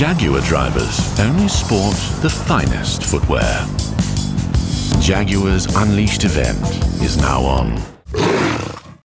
Jaguar drivers only sport the finest footwear. Jaguar's Unleashed event is now on.